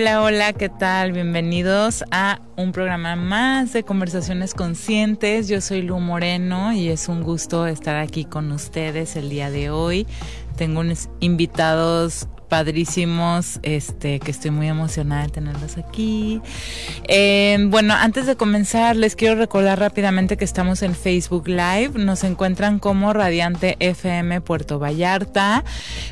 Hola, hola, ¿qué tal? Bienvenidos a un programa más de conversaciones conscientes. Yo soy Lu Moreno y es un gusto estar aquí con ustedes el día de hoy. Tengo unos invitados padrísimos, este, que estoy muy emocionada de tenerlos aquí. Eh, bueno, antes de comenzar, les quiero recordar rápidamente que estamos en Facebook Live. Nos encuentran como Radiante FM Puerto Vallarta.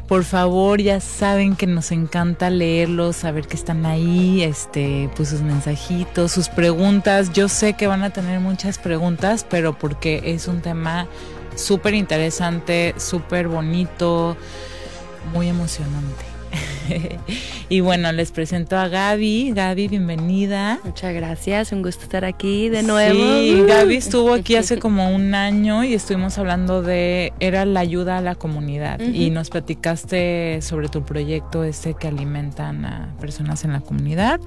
Por favor, ya saben que nos encanta leerlos, saber que están ahí, este, pues sus mensajitos, sus preguntas. Yo sé que van a tener muchas preguntas, pero porque es un tema súper interesante, súper bonito, muy emocionante. y bueno, les presento a Gaby. Gaby, bienvenida. Muchas gracias, un gusto estar aquí de nuevo. Sí, Gaby estuvo aquí hace como un año y estuvimos hablando de, era la ayuda a la comunidad y nos platicaste sobre tu proyecto este que alimentan a personas en la comunidad.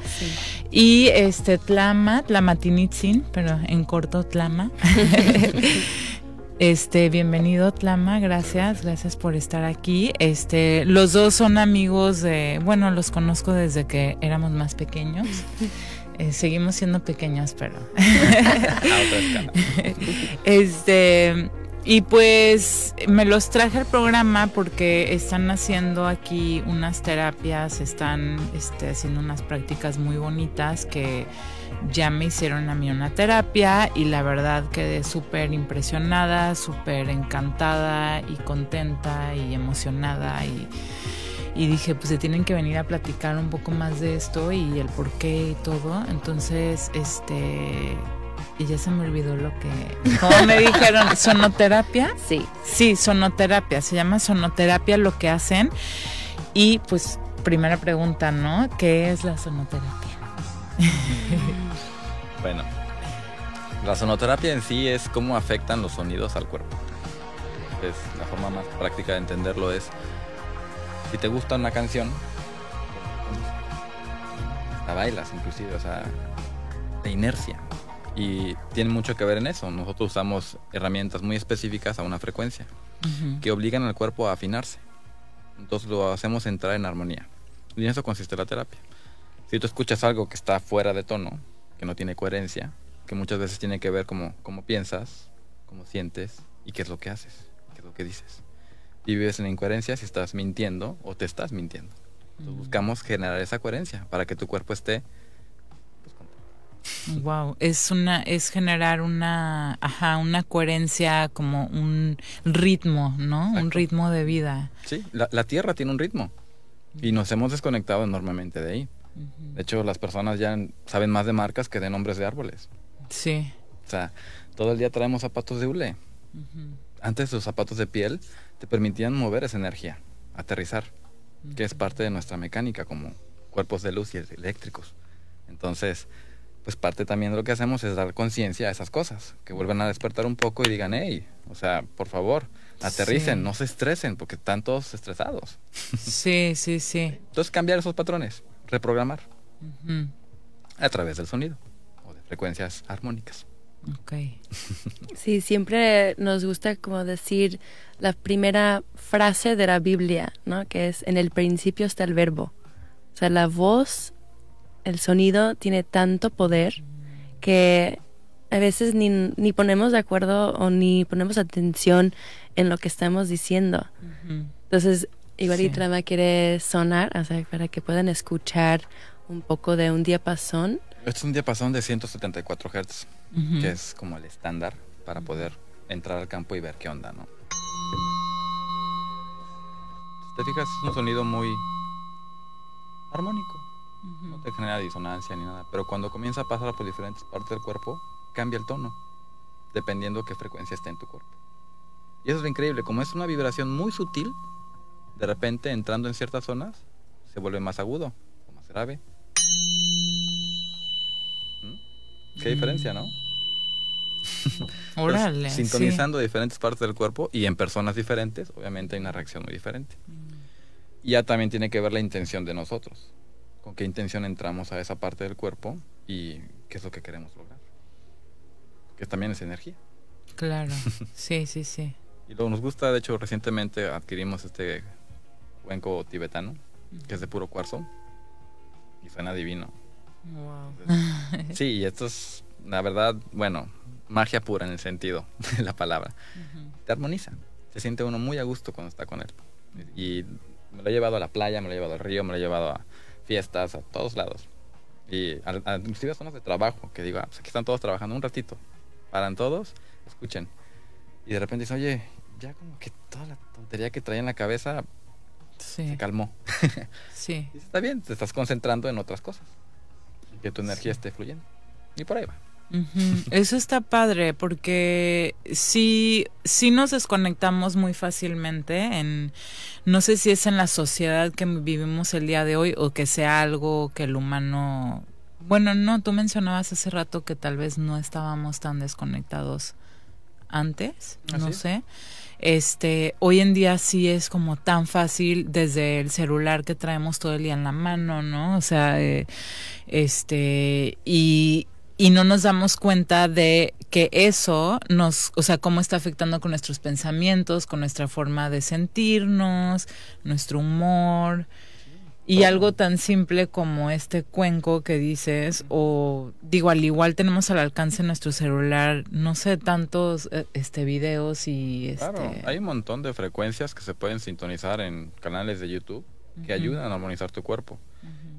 Y este Tlama, Tlamatinitzin, pero en corto Tlama. Este, bienvenido Tlama, gracias, gracias por estar aquí. Este, los dos son amigos de, bueno, los conozco desde que éramos más pequeños. Eh, seguimos siendo pequeños, pero. este, y pues me los traje al programa porque están haciendo aquí unas terapias, están este, haciendo unas prácticas muy bonitas que ya me hicieron a mí una terapia y la verdad quedé súper impresionada, súper encantada y contenta y emocionada y, dije pues se tienen que venir a platicar un poco más de esto y el por qué y todo. Entonces, este... Y ya se me olvidó lo que... ¿Cómo me dijeron? ¿Sonoterapia? Sí. Sí, sonoterapia. Se llama sonoterapia lo que hacen. Y pues primera pregunta, ¿no? ¿Qué es la sonoterapia? bueno, la sonoterapia en sí es cómo afectan los sonidos al cuerpo. Es la forma más práctica de entenderlo es si te gusta una canción, la bailas inclusive, o sea, de inercia. Y tiene mucho que ver en eso. Nosotros usamos herramientas muy específicas a una frecuencia que obligan al cuerpo a afinarse. Entonces lo hacemos entrar en armonía. Y en eso consiste la terapia. Si tú escuchas algo que está fuera de tono, que no tiene coherencia, que muchas veces tiene que ver como cómo piensas, cómo sientes y qué es lo que haces, qué es lo que dices. Y vives en incoherencia si estás mintiendo o te estás mintiendo. Entonces buscamos generar esa coherencia para que tu cuerpo esté Wow, es una es generar una ajá, una coherencia como un ritmo, ¿no? Un ritmo de vida. Sí, la, la, Tierra tiene un ritmo y nos hemos desconectado enormemente de ahí. De hecho, las personas ya saben más de marcas que de nombres de árboles. Sí. O sea, todo el día traemos zapatos de hule. Antes los zapatos de piel te permitían mover esa energía, aterrizar, que es parte de nuestra mecánica como cuerpos de luz y eléctricos. Entonces, pues parte también de lo que hacemos es dar conciencia a esas cosas, que vuelvan a despertar un poco y digan, hey, o sea, por favor, aterricen, no se estresen, porque están todos estresados. Sí, sí, sí. Entonces cambiar esos patrones reprogramar a través del sonido o de frecuencias armónicas. Ok. Sí, siempre nos gusta como decir la primera frase de la Biblia, ¿no? Que es en el principio está el verbo. O sea, la voz, el sonido tiene tanto poder que a veces ni, ni ponemos de acuerdo o ni ponemos atención en lo que estamos diciendo. Entonces, Igual y Trama quiere sonar, o sea, para que puedan escuchar un poco de un diapasón. Este es un diapasón de 174 Hz, que es como el estándar para poder entrar al campo y ver qué onda, ¿no? Si te fijas, es un sonido muy armónico. No te genera disonancia ni nada. Pero cuando comienza a pasar por diferentes partes del cuerpo, cambia el tono, dependiendo qué frecuencia esté en tu cuerpo. Y eso es lo increíble, como es una vibración muy sutil, de repente entrando en ciertas zonas se vuelve más agudo o más grave. ¿Mm? Qué diferencia, ¿no? Órale. sintonizando diferentes partes del cuerpo y en personas diferentes, obviamente hay una reacción muy diferente. Mm. Y ya también tiene que ver la intención de nosotros. Con qué intención entramos a esa parte del cuerpo y qué es lo que queremos lograr. Que también es energía. Claro. sí, sí, sí. Y luego nos gusta, de hecho, recientemente adquirimos este cuenco tibetano, que es de puro cuarzo. Y suena divino. Wow. Sí, y esto es, la verdad, bueno, magia pura en el sentido de la palabra. Te armoniza. Se siente uno muy a gusto cuando está con él. Y me lo he llevado a la playa, me lo he llevado al río, me lo he llevado a fiestas, a todos lados. Y a, a, inclusive a zonas de trabajo, que digo, ah, pues aquí están todos trabajando un ratito. Paran todos, escuchen. Y de repente dicen, oye, ya como que toda la tontería que traía en la cabeza Sí. se calmó. Sí. Y está bien, te estás concentrando en otras cosas. Que tu energía esté fluyendo. Y por ahí va. Eso está padre porque sí, sí nos desconectamos muy fácilmente en, no sé si es en la sociedad que vivimos el día de hoy o que sea algo que el humano, bueno, no, tú mencionabas hace rato que tal vez no estábamos tan desconectados antes, Así no es. Este, hoy en día sí es como tan fácil desde el celular que traemos todo el día en la mano, ¿no? O sea, eh, este, y, y no nos damos cuenta de que eso nos, o sea, cómo está afectando con nuestros pensamientos, con nuestra forma de sentirnos, nuestro humor. Y algo tan simple como este cuenco que dices, o digo, al igual tenemos al alcance nuestro celular, no sé, tantos eh, este videos y este Claro, hay un montón de frecuencias que se pueden sintonizar en canales de YouTube que Ujú. ayudan a armonizar tu cuerpo.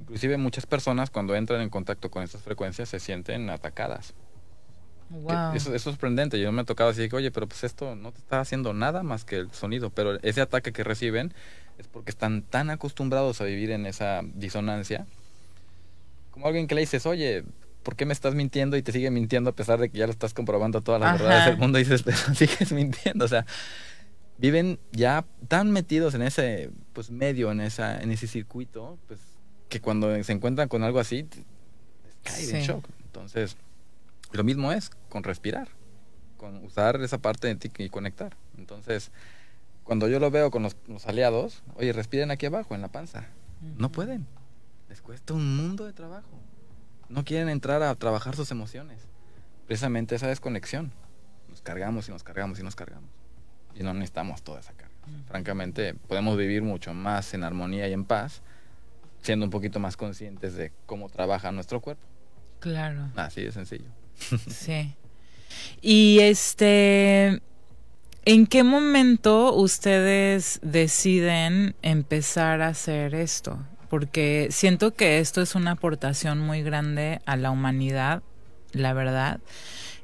Inclusive muchas personas cuando entran en contacto con estas frecuencias se sienten atacadas. Wow. Eso es sorprendente. Yo me decir que, oye, pero pues esto no te está haciendo nada más que el sonido. Pero ese ataque que reciben es porque están tan acostumbrados a vivir en esa disonancia. Como alguien que le dices, oye, ¿por qué me estás mintiendo y te sigue mintiendo a pesar de que ya lo estás comprobando todas las Ajá. verdades del mundo? Y dices, pero sigues mintiendo. O sea, viven ya tan metidos en ese pues medio, en esa en ese circuito, pues que cuando se encuentran con algo así, te- les cae de Sí. shock. Entonces, lo mismo es con respirar, con usar esa parte de ti y conectar. Entonces, cuando yo lo veo con los, los aliados, oye, respiren aquí abajo, en la panza. No pueden. Les cuesta un mundo de trabajo. No quieren entrar a trabajar sus emociones. Precisamente esa desconexión. Nos cargamos y nos cargamos y nos cargamos. Y no necesitamos toda esa carga. Francamente, podemos vivir mucho más en armonía y en paz, siendo un poquito más conscientes de cómo trabaja nuestro cuerpo. Claro. Así de sencillo. Sí. Y este, ¿en qué momento ustedes deciden empezar a hacer esto? Porque siento que esto es una aportación muy grande a la humanidad, la verdad.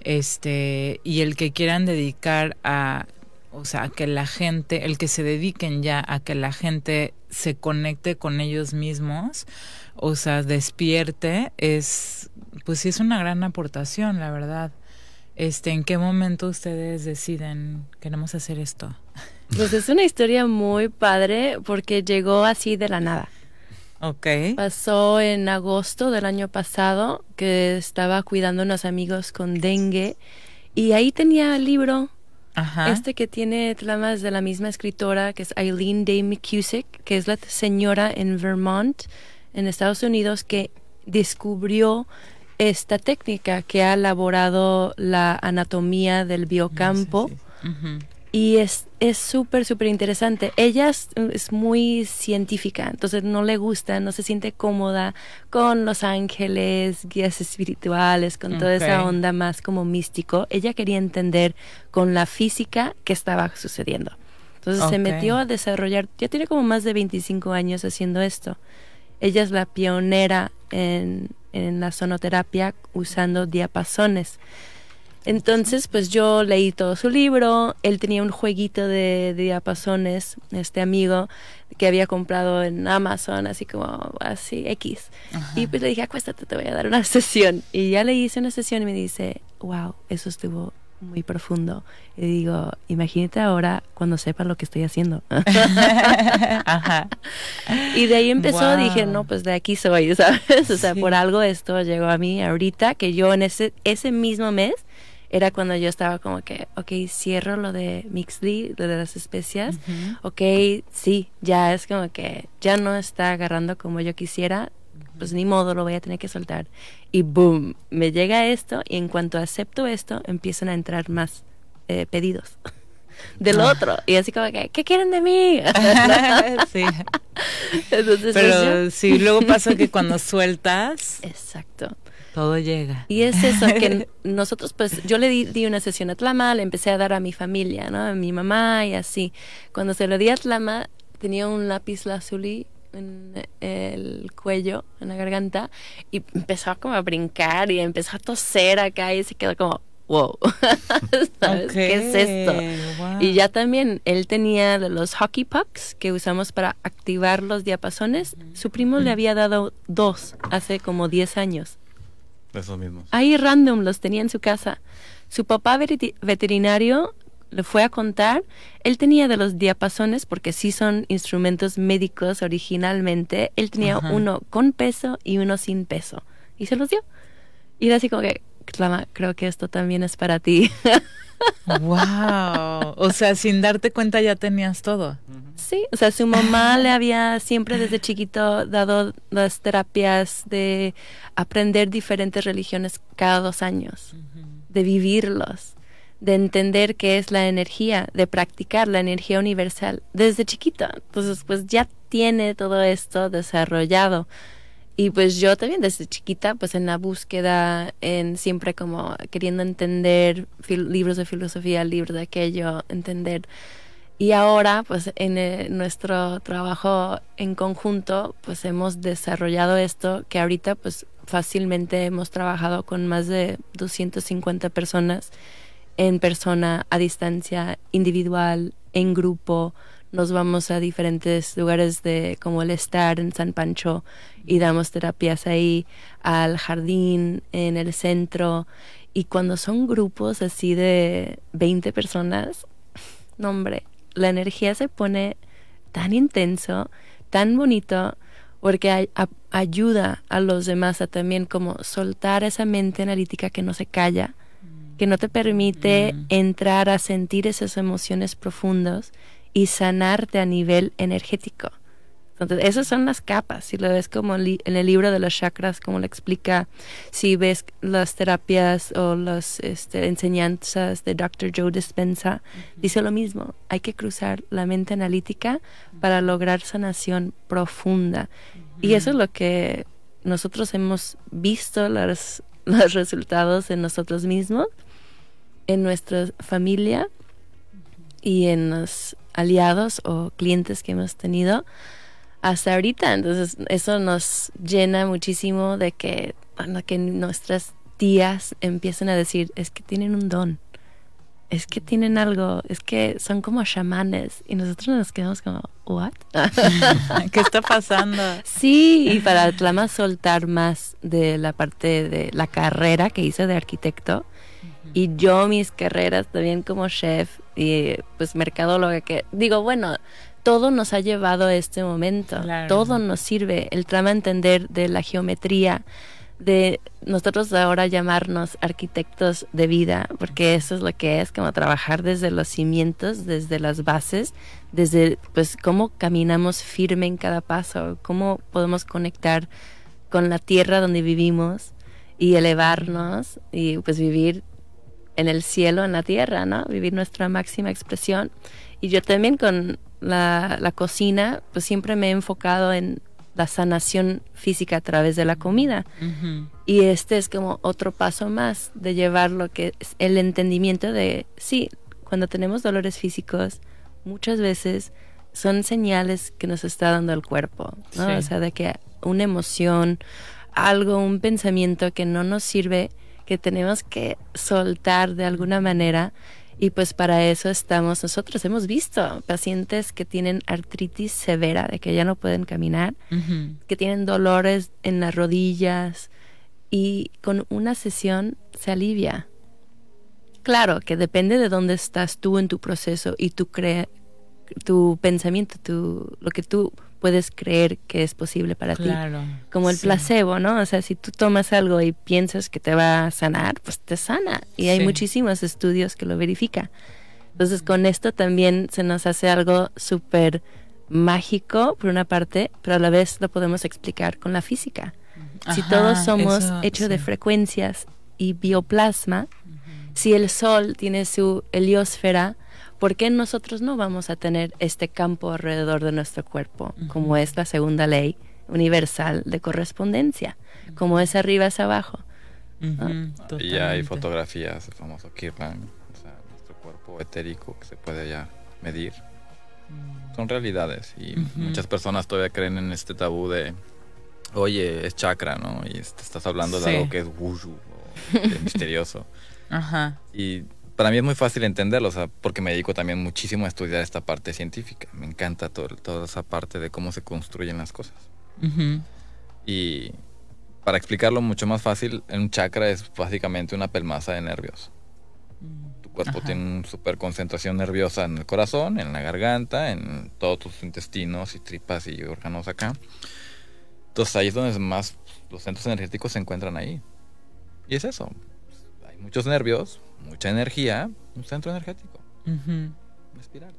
Este, y el que quieran dedicar a, o sea, que la gente, el que se dediquen ya a que la gente se conecte con ellos mismos, o sea, despierte, es, pues sí es una gran aportación, la verdad. Este, ¿en qué momento ustedes deciden queremos hacer esto? Pues es una historia muy padre porque llegó así de la nada. Ok. Pasó en agosto del año pasado que estaba cuidando a unos amigos con dengue y ahí tenía el libro, Ajá. este que tiene tramas de la misma escritora, que es Eileen Day McCusick, que es la señora en Vermont, en Estados Unidos, que descubrió esta técnica que ha elaborado la anatomía del biocampo. Y es es súper, súper interesante. Ella es, es muy científica, entonces no le gusta, no se siente cómoda con los ángeles, guías espirituales, con toda esa onda más como místico. Ella quería entender con la física qué estaba sucediendo. Entonces se metió a desarrollar, ya tiene como más de 25 años haciendo esto. Ella es la pionera en, en la sonoterapia usando diapasones. Entonces, pues yo leí todo su libro, él tenía un jueguito de, de diapasones, este amigo que había comprado en Amazon, así como así X. Y pues le dije, acuéstate, te voy a dar una sesión. Y ya le hice una sesión y me dice, wow, eso estuvo muy profundo. Y digo, imagínate ahora cuando sepa lo que estoy haciendo. Ajá. Y de ahí empezó, Wow. dije, no, pues de aquí soy, ¿sabes? O sea, Sí. por algo esto llegó a mí ahorita, que yo en ese, ese mismo mes era cuando yo estaba como que, ok, cierro lo de Mixly, lo de las especias. Ujú. Ok, sí, ya es como que ya no está agarrando como yo quisiera, pues ni modo, lo voy a tener que soltar. Y boom, me llega esto y en cuanto acepto esto, empiezan a entrar más eh, pedidos del Ah. otro. Y así como que, ¿qué quieren de mí? sí. Entonces, pues, Pero yo- sí, luego pasa que cuando sueltas, Exacto. todo llega. Y es eso que nosotros, pues, yo le di, di una sesión a Tlama, le empecé a dar a mi familia, ¿no? A mi mamá y así. Cuando se lo di a Tlama, tenía un lápiz lazuli en el cuello, en la garganta, y empezó como a brincar y empezó a toser acá y se quedó como, wow, ¿sabes? ¿Qué es esto? Y ya también él tenía de los hockey pucks que usamos para activar los diapasones. Su primo le había dado dos hace como 10 años. Esos mismos. Ahí random los tenía en su casa. Su papá veterinario le fue a contar. Él tenía de los diapasones, porque sí son instrumentos médicos originalmente. Él tenía Ajá. uno con peso y uno sin peso. Y se los dio. Y era así como que, Clama, creo que esto también es para ti. Wow. O sea, sin darte cuenta ya tenías todo. Sí, o sea, su mamá le había siempre desde chiquito dado las terapias de aprender diferentes religiones cada dos años, de vivirlos, de entender qué es la energía, de practicar la energía universal desde chiquito. Entonces, pues ya tiene todo esto desarrollado. Y pues yo también desde chiquita, pues en la búsqueda, en siempre como queriendo entender libros de filosofía, libros de aquello, entender y ahora, pues en eh, nuestro trabajo en conjunto, pues hemos desarrollado esto que ahorita, pues fácilmente hemos trabajado con más de 250 personas en persona, a distancia, individual, en grupo. Nos vamos a diferentes lugares de como el estar en San Pancho y damos terapias ahí, al jardín, en el centro. Y cuando son grupos así de 20 personas, no, hombre, la energía se pone tan intenso, tan bonito, porque ayuda a los demás a también como soltar esa mente analítica que no se calla, que no te permite Mm. entrar a sentir esas emociones profundas y sanarte a nivel energético. Entonces, esas son las capas. Si lo ves como en el libro de los chakras, como lo explica, si ves las terapias o las este, enseñanzas de Dr. Joe Dispenza, dice lo mismo. Hay que cruzar la mente analítica para lograr sanación profunda. Y eso es lo que nosotros hemos visto, los, los resultados en nosotros mismos, en nuestra familia y en los aliados o clientes que hemos tenido hasta ahorita. Entonces, eso nos llena muchísimo de que, bueno, que nuestras tías empiecen a decir, es que tienen un don, es que tienen algo, es que son como chamanes. Y nosotros nos quedamos como, ¿what? ¿Qué está pasando? Sí, y para Tlama soltar más de la parte de la carrera que hice de arquitecto y yo mis carreras también como chef y pues mercadóloga que digo, bueno, todo nos ha llevado a este momento, Claro. todo nos sirve, el trama entender de la geometría, de nosotros ahora llamarnos arquitectos de vida, porque eso es lo que es, como trabajar desde los cimientos, desde las bases, desde pues cómo caminamos firme en cada paso, cómo podemos conectar con la tierra donde vivimos y elevarnos y pues vivir en el cielo, en la tierra, ¿no? Vivir nuestra máxima expresión. Y yo también con la, la cocina, pues siempre me he enfocado en la sanación física a través de la comida. Y este es como otro paso más de llevar lo que es el entendimiento de, sí, cuando tenemos dolores físicos, muchas veces son señales que nos está dando el cuerpo, ¿no? Sí. O sea, de que una emoción, algo, un pensamiento que no nos sirve, que tenemos que soltar de alguna manera. Y pues para eso estamos nosotros. Hemos visto pacientes que tienen artritis severa, de que ya no pueden caminar, que tienen dolores en las rodillas y con una sesión se alivia. Claro que depende de dónde estás tú en tu proceso y tu cre tu pensamiento, tu, lo que tú puedes creer que es posible para ti. Claro. Como el Sí. placebo, ¿no? O sea, si tú tomas algo y piensas que te va a sanar, pues te sana. Y hay muchísimos estudios que lo verifican. Entonces, con esto también se nos hace algo súper mágico, por una parte, pero a la vez lo podemos explicar con la física. si todos somos eso, hechos de frecuencias y bioplasma, si el sol tiene su heliosfera, ¿por qué nosotros no vamos a tener este campo alrededor de nuestro cuerpo, como es la segunda ley universal de correspondencia, como es arriba es abajo? y hay fotografías, el famoso Kirlan, o sea, nuestro cuerpo etérico que se puede ya medir. Mm. Son realidades y muchas personas todavía creen en este tabú de, oye, es chakra, ¿no? Y estás hablando de algo que es wushu, o misterioso. Ajá. Y para mí es muy fácil entenderlo, o sea, porque me dedico también muchísimo a estudiar esta parte científica. Me encanta toda esa parte de cómo se construyen las cosas. Y para explicarlo mucho más fácil, un chakra es básicamente una pelmaza de nervios. Mm. Tu cuerpo tiene una super concentración nerviosa en el corazón, en la garganta, en todos tus intestinos y tripas y órganos acá. Entonces ahí es donde más los centros energéticos se encuentran ahí. Y es eso. Hay muchos nervios, mucha energía, un centro energético. Una espiral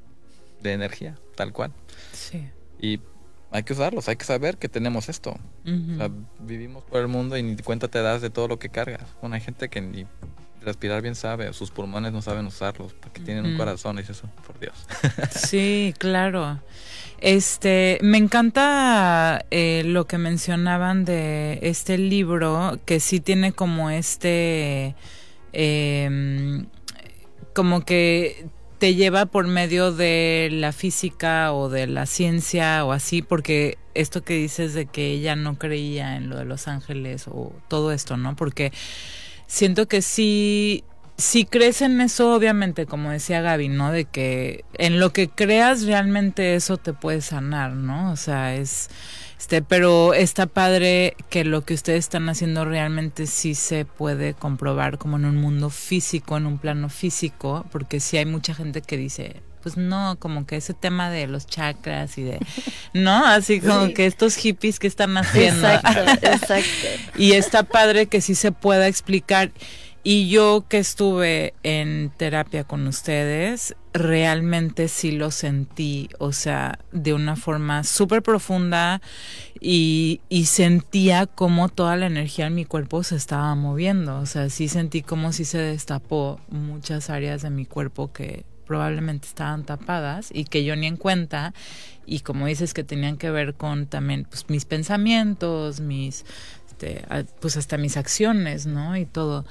de energía, tal cual. Sí. Y hay que usarlos, hay que saber que tenemos esto. o sea, vivimos por el mundo y ni cuenta te das de todo lo que cargas. Bueno, hay gente que ni respirar bien sabe, sus pulmones no saben usarlos, porque tienen un corazón, y eso, por Dios. sí, claro. Este, me encanta eh, lo que mencionaban de este libro, que sí tiene como este, em, como que te lleva por medio de la física o de la ciencia o así, porque esto que dices de que ella no creía en lo de los ángeles o todo esto, ¿no? Porque siento que sí, si crees en eso, obviamente, como decía Gaby, ¿no? De que en lo que creas realmente eso te puede sanar, ¿no? O sea, es este, pero está padre que lo que ustedes están haciendo realmente sí se puede comprobar como en un mundo físico, en un plano físico, porque sí hay mucha gente que dice, pues no, como que ese tema de los chakras y de, ¿no? Así como que estos hippies que están haciendo. Exacto, exacto. y está padre que sí se pueda explicar. Y yo que estuve en terapia con ustedes, realmente sí lo sentí, o sea, de una forma súper profunda y, y, sentía como toda la energía en mi cuerpo se estaba moviendo, o sea, sí sentí como si se destapó muchas áreas de mi cuerpo que probablemente estaban tapadas y que yo ni en cuenta y como dices que tenían que ver con también pues mis pensamientos, mis este, pues hasta mis acciones, ¿no? Y todo.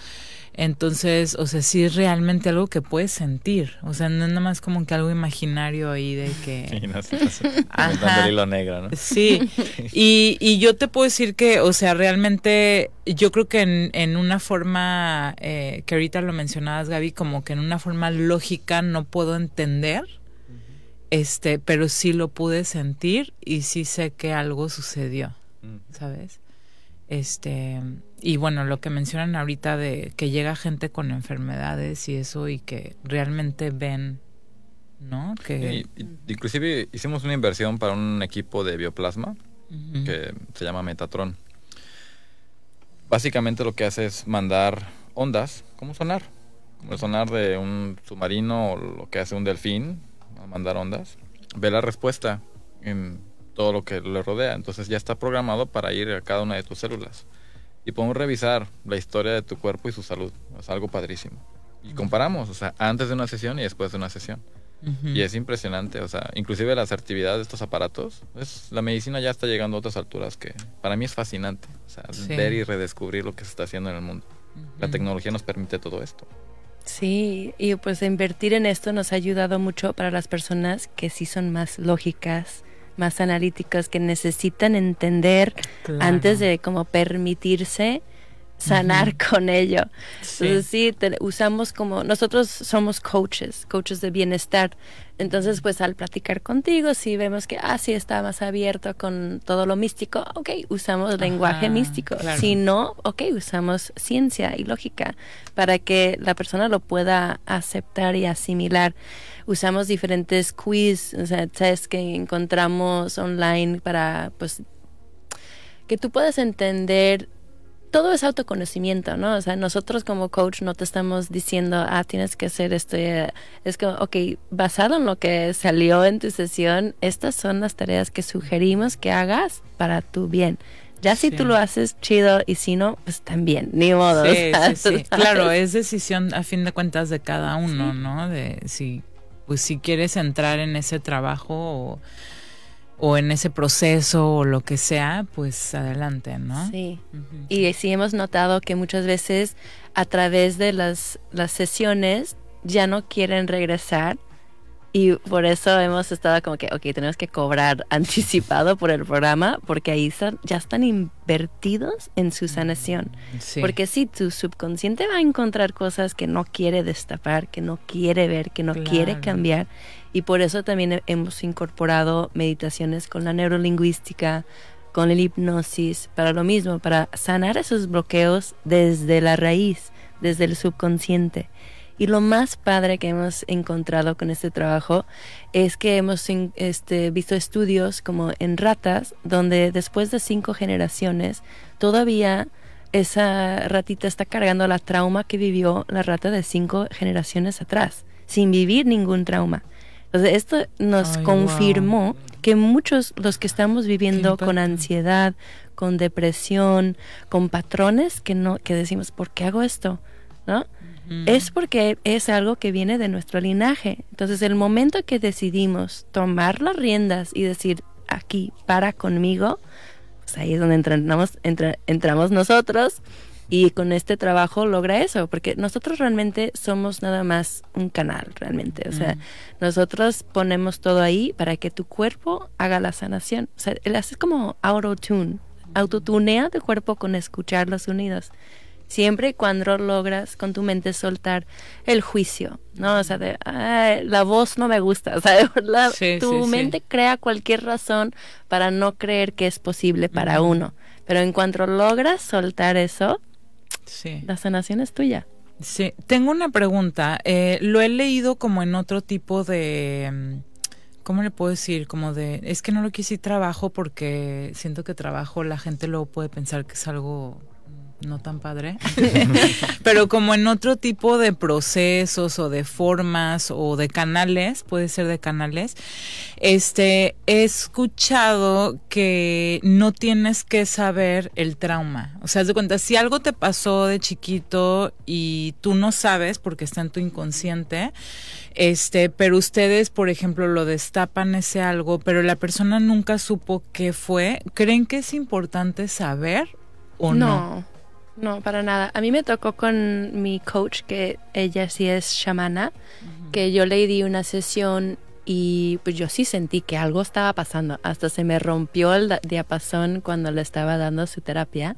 Entonces, o sea, sí es realmente algo que puedes sentir. O sea, no es nada más como que algo imaginario ahí de que... Sí, no, el hilo negro, ¿no? Sí. Y, y yo te puedo decir que, o sea, realmente yo creo que en, en una forma, eh, que ahorita lo mencionabas, Gaby, como que en una forma lógica no puedo entender, este, pero sí lo pude sentir y sí sé que algo sucedió, ¿sabes? Este, y bueno, lo que mencionan ahorita de que llega gente con enfermedades y eso y que realmente ven, ¿no? Que inclusive hicimos una inversión para un equipo de bioplasma que se llama Metatron. Básicamente lo que hace es mandar ondas, como sonar, como el sonar de un submarino o lo que hace un delfín, mandar ondas, ve la respuesta en todo lo que le rodea. Entonces ya está programado para ir a cada una de tus células. Y podemos revisar la historia de tu cuerpo y su salud. Es algo padrísimo. Y comparamos, o sea, antes de una sesión y después de una sesión. Y es impresionante, o sea, inclusive la asertividad de estos aparatos, es, la medicina ya está llegando a otras alturas que para mí es fascinante, o sea, ver y redescubrir lo que se está haciendo en el mundo. La tecnología nos permite todo esto. Sí, y pues invertir en esto nos ha ayudado mucho para las personas que sí son más lógicas, más analíticos que necesitan entender antes de como permitirse sanar con ello. Entonces sí, usamos como, nosotros somos coaches, coaches de bienestar. Entonces, pues al platicar contigo, si vemos que, ah, sí, está más abierto con todo lo místico, ok, usamos lenguaje místico. Si no, ok, usamos ciencia y lógica para que la persona lo pueda aceptar y asimilar usamos diferentes quiz, o sea, tests que encontramos online para, pues, que tú puedas entender todo es autoconocimiento, ¿no? O sea, nosotros como coach no te estamos diciendo, ah, tienes que hacer esto. Es como, ok, basado en lo que salió en tu sesión, estas son las tareas que sugerimos que hagas para tu bien. Ya si tú lo haces chido y si no, pues también, ni modo. Sí, sí, Claro, es decisión a fin de cuentas de cada uno, ¿no? De si pues si quieres entrar en ese trabajo o, o en ese proceso o lo que sea, pues adelante, ¿no? Sí. Y sí hemos notado que muchas veces a través de las, las sesiones ya no quieren regresar y por eso hemos estado como que, ok, tenemos que cobrar anticipado por el programa porque ahí ya están invertidos en su sanación. Porque si tu subconsciente va a encontrar cosas que no quiere destapar, que no quiere ver, que no quiere cambiar. Y por eso también hemos incorporado meditaciones con la neurolingüística, con el hipnosis, para lo mismo, para sanar esos bloqueos desde la raíz, desde el subconsciente. Y lo más padre que hemos encontrado con este trabajo es que hemos este, visto estudios como en ratas, donde después de cinco generaciones todavía esa ratita está cargando la trauma que vivió la rata de cinco generaciones atrás, sin vivir ningún trauma. Entonces, esto nos confirmó que muchos los que estamos viviendo con ansiedad, con depresión, con patrones que no que decimos, ¿por qué hago esto? ¿No? es porque es algo que viene de nuestro linaje. Entonces, el momento que decidimos tomar las riendas y decir, aquí, para conmigo, pues ahí es donde entramos, entramos nosotros y con este trabajo logra eso, porque nosotros realmente somos nada más un canal, realmente. O sea, nosotros ponemos todo ahí para que tu cuerpo haga la sanación. O sea, él hace como auto-tune, autotunea tu cuerpo con escuchar los sonidos siempre y cuando logras con tu mente soltar el juicio, ¿no? O sea, de, la voz no me gusta, o sea, tu mente crea cualquier razón para no creer que es posible para uno, pero en cuanto logras soltar eso, la sanación es tuya. Sí, tengo una pregunta, eh, lo he leído como en otro tipo de... Mm, ¿Cómo le puedo decir? Como de, es que no lo quise trabajo porque siento que trabajo, la gente luego puede pensar que es algo no tan padre, pero como en otro tipo de procesos o de formas o de canales, puede ser de canales, este, he escuchado que no tienes que saber el trauma. O sea, de cuenta, si algo te pasó de chiquito y tú no sabes porque está en tu inconsciente, este, pero ustedes, por ejemplo, lo destapan ese algo, pero la persona nunca supo qué fue, ¿creen que es importante saber o no? No no, para nada. A mí me tocó con mi coach, que ella sí es chamana, que yo le di una sesión y pues yo sí sentí que algo estaba pasando. Hasta se me rompió el diapasón cuando le estaba dando su terapia.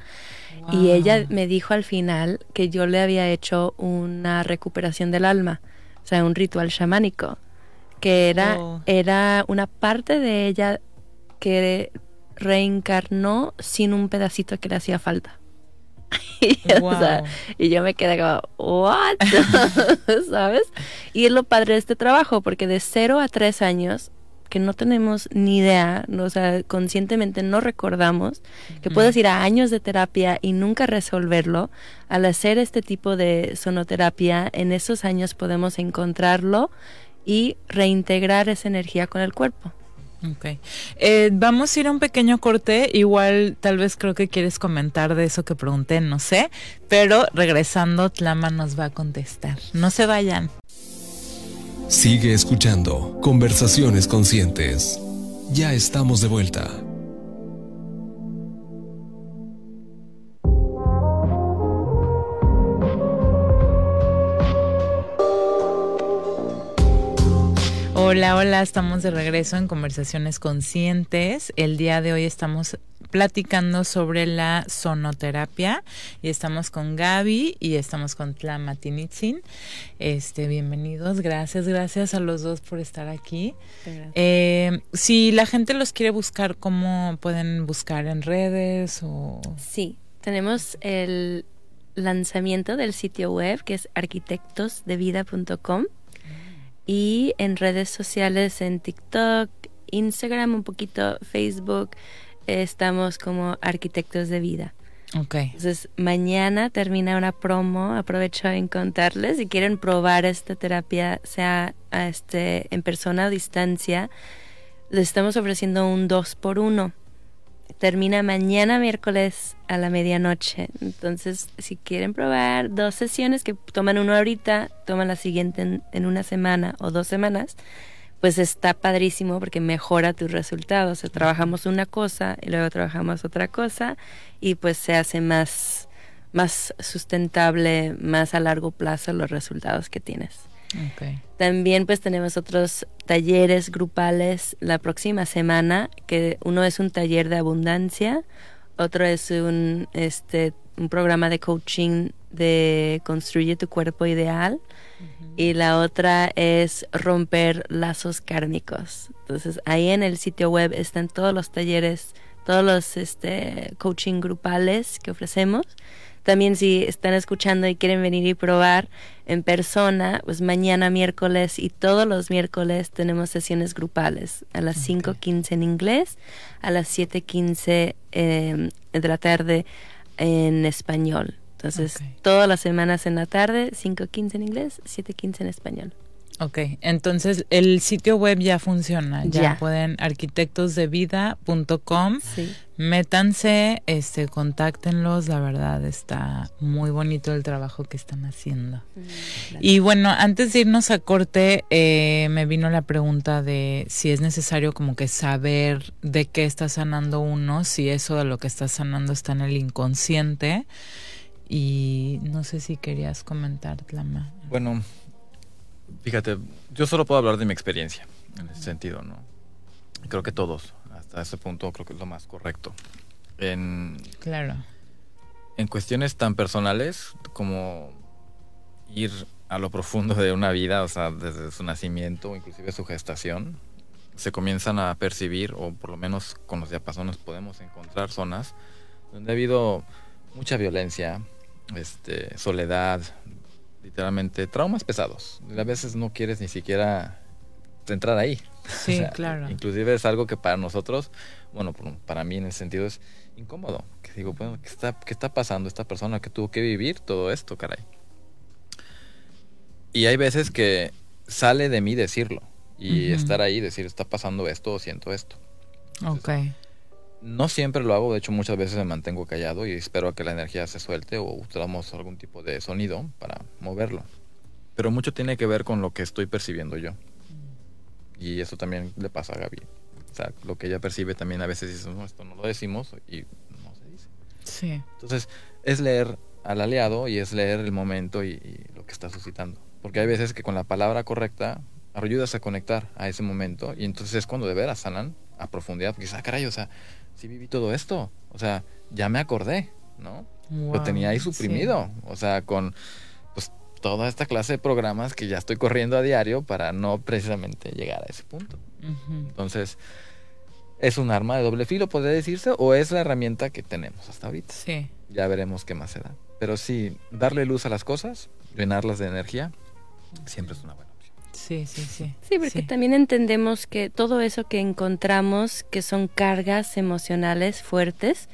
Y ella me dijo al final que yo le había hecho una recuperación del alma, o sea, un ritual chamánico, que era, oh. era una parte de ella que reencarnó sin un pedacito que le hacía falta. y, yo me quedé como, ¿what? ¿Sabes? Y es lo padre de este trabajo, porque de 0 a 3 años, que no tenemos ni idea, o sea, conscientemente no recordamos, que puedes ir a años de terapia y nunca resolverlo, al hacer este tipo de sonoterapia, en esos años podemos encontrarlo y reintegrar esa energía con el cuerpo. Ok. Eh, vamos a ir a un pequeño corte. Igual, tal vez creo que quieres comentar de eso que pregunté, no sé. Pero regresando, Tlama nos va a contestar. No se vayan. Sigue escuchando Conversaciones Conscientes. Ya estamos de vuelta. Hola, hola, estamos de regreso en Conversaciones Conscientes. El día de hoy estamos platicando sobre la sonoterapia y estamos con Gaby y estamos con Tlama Tinitzin. Este, bienvenidos, gracias, gracias a los dos por estar aquí. Eh, si la gente los quiere buscar, ¿cómo pueden buscar en redes o? Sí, tenemos el lanzamiento del sitio web que es arquitectosdevida.com y en redes sociales, en TikTok, Instagram, un poquito Facebook, estamos como arquitectos de vida. Ok. Entonces, mañana termina una promo. Aprovecho en contarles. Si quieren probar esta terapia, sea este, en persona o distancia, les estamos ofreciendo un 2 por 1 termina mañana miércoles a la medianoche. Entonces, si quieren probar dos sesiones que toman una ahorita, toman la siguiente en, una semana o dos semanas, pues está padrísimo porque mejora tus resultados. trabajamos una cosa y luego trabajamos otra cosa y pues se hace más, más sustentable, más a largo plazo los resultados que tienes. También pues tenemos otros talleres grupales la próxima semana, que uno es un taller de abundancia, otro es un, este, un programa de coaching de construye tu cuerpo ideal y la otra es romper lazos kármicos. Entonces ahí en el sitio web están todos los talleres, todos los este, coaching grupales que ofrecemos también si están escuchando y quieren venir y probar en persona, pues mañana miércoles y todos los miércoles tenemos sesiones grupales a las 5.15 en inglés, a las 7.15 eh, de la tarde en español. Entonces, todas las semanas en la tarde, 5.15 en inglés, 7.15 en español. Ok, entonces el sitio web ya funciona, ya, pueden arquitectosdevida.com, sí. métanse, este, contáctenlos, la verdad está muy bonito el trabajo que están haciendo. Mm, y bueno, antes de irnos a corte, eh, me vino la pregunta de si es necesario como que saber de qué está sanando uno, si eso de lo que está sanando está en el inconsciente. Y no sé si querías comentar, Tlama. Bueno, Fíjate, yo solo puedo hablar de mi experiencia en ese sentido, ¿no? Creo que todos, hasta ese punto, creo que es lo más correcto. En, claro. En cuestiones tan personales como ir a lo profundo de una vida, o sea, desde su nacimiento, inclusive su gestación, se comienzan a percibir, o por lo menos con los diapasones podemos encontrar zonas donde ha habido mucha violencia, este, soledad, literalmente traumas pesados. A veces no quieres ni siquiera entrar ahí. Sí, claro. Inclusive es algo que para nosotros, bueno, para mí en el sentido es incómodo. Que digo, bueno, ¿qué está, ¿qué está pasando esta persona que tuvo que vivir todo esto, caray? Y hay veces que sale de mí decirlo y estar ahí, decir, está pasando esto o siento esto. ok. No siempre lo hago, de hecho muchas veces me mantengo callado y espero a que la energía se suelte o usamos algún tipo de sonido para moverlo. Pero mucho tiene que ver con lo que estoy percibiendo yo. Y eso también le pasa a Gaby. O sea, lo que ella percibe también a veces dice, no, esto no lo decimos y no se dice. Sí. Entonces, es leer al aliado y es leer el momento y, lo que está suscitando. Porque hay veces que con la palabra correcta ayudas a conectar a ese momento y entonces es cuando de veras sanan a profundidad. Porque dices, ah, caray, o sea, sí viví todo esto. O sea, ya me acordé, ¿no? Lo tenía ahí suprimido. O sea, con pues toda esta clase de programas que ya estoy corriendo a diario para no precisamente llegar a ese punto. Entonces, ¿es un arma de doble filo, podría decirse? ¿O es la herramienta que tenemos hasta ahorita? Sí. Ya veremos qué más se da. Pero sí, darle luz a las cosas, llenarlas de energía, siempre es una buena. Sí, sí, sí. Sí, porque también entendemos que todo eso que encontramos, que son cargas emocionales fuertes,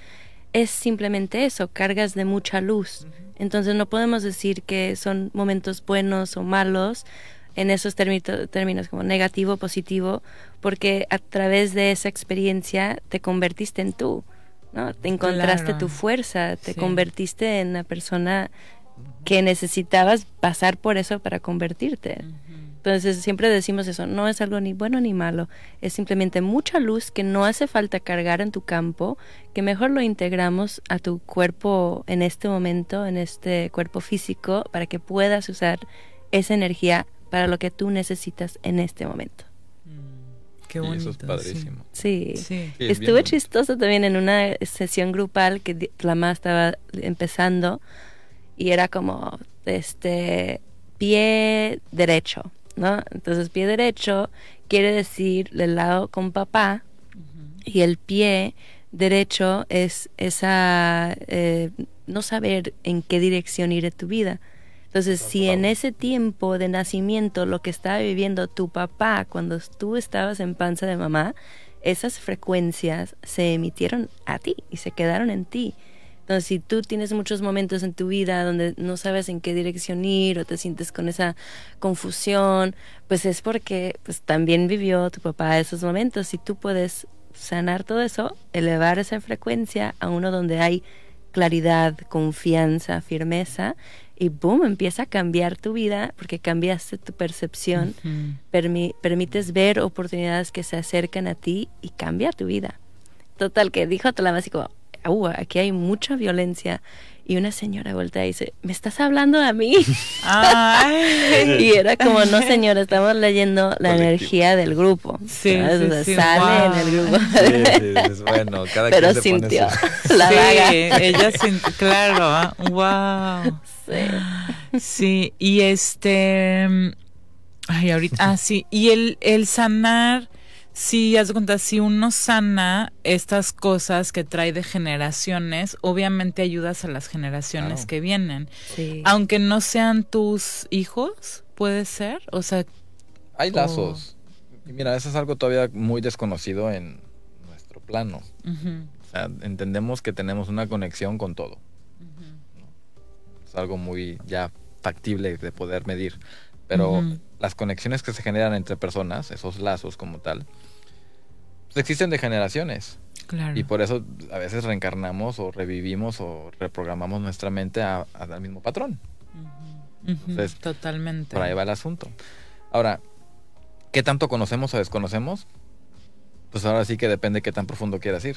es simplemente eso, cargas de mucha luz. Entonces no podemos decir que son momentos buenos o malos en esos términos como negativo, positivo, porque a través de esa experiencia te convertiste en tú, ¿no? Te encontraste tu fuerza, te convertiste en la persona que necesitabas pasar por eso para convertirte. Entonces siempre decimos eso, no es algo ni bueno ni malo, es simplemente mucha luz que no hace falta cargar en tu campo, que mejor lo integramos a tu cuerpo en este momento, en este cuerpo físico, para que puedas usar esa energía para lo que tú necesitas en este momento. Mm, qué bonito. eso es padrísimo. Sí. Estuve chistoso también en una sesión grupal que la más estaba empezando y era como este pie derecho ¿no? Entonces pie derecho quiere decir el lado con papá y el pie derecho es esa eh, no saber en qué dirección ir tu vida. Entonces, si en ese tiempo de nacimiento lo que estaba viviendo tu papá cuando tú estabas en panza de mamá, esas frecuencias se emitieron a ti y se quedaron en ti. Entonces, si tú tienes muchos momentos en tu vida donde no sabes en qué dirección ir o te sientes con esa confusión, pues es porque pues también vivió tu papá esos momentos. Y tú puedes sanar todo eso, elevar esa frecuencia a uno donde hay claridad, confianza, firmeza y boom, empieza a cambiar tu vida porque cambiaste tu percepción, permites ver oportunidades que se acercan a ti y cambia tu vida. Total, que dijo Tolama así como, aquí hay mucha violencia y una señora vuelta y dice, ¿me estás hablando a mí? y era como, no señora, estamos leyendo la energía del grupo. Sí, sí, sale en el grupo. Sí, bueno, cada Pero quien sintió la sí, ella sintió, claro, wow. Sí. Sí, y este, ay, ahorita, ah, sí, y el, el sanar Sí, haz de cuenta, si uno sana estas cosas que trae de generaciones, obviamente ayudas a las generaciones que vienen. Aunque no sean tus hijos, puede ser. O sea. Hay lazos. Y mira, eso es algo todavía muy desconocido en nuestro plano. O sea, entendemos que tenemos una conexión con todo. Es algo muy ya factible de poder medir. Pero las conexiones que se generan entre personas, esos lazos como tal, pues existen de generaciones. Claro. Y por eso a veces reencarnamos o revivimos o reprogramamos nuestra mente al mismo patrón. Totalmente. Por ahí va el asunto. Ahora, ¿qué tanto conocemos o desconocemos? Pues ahora sí que depende qué tan profundo quieras ir.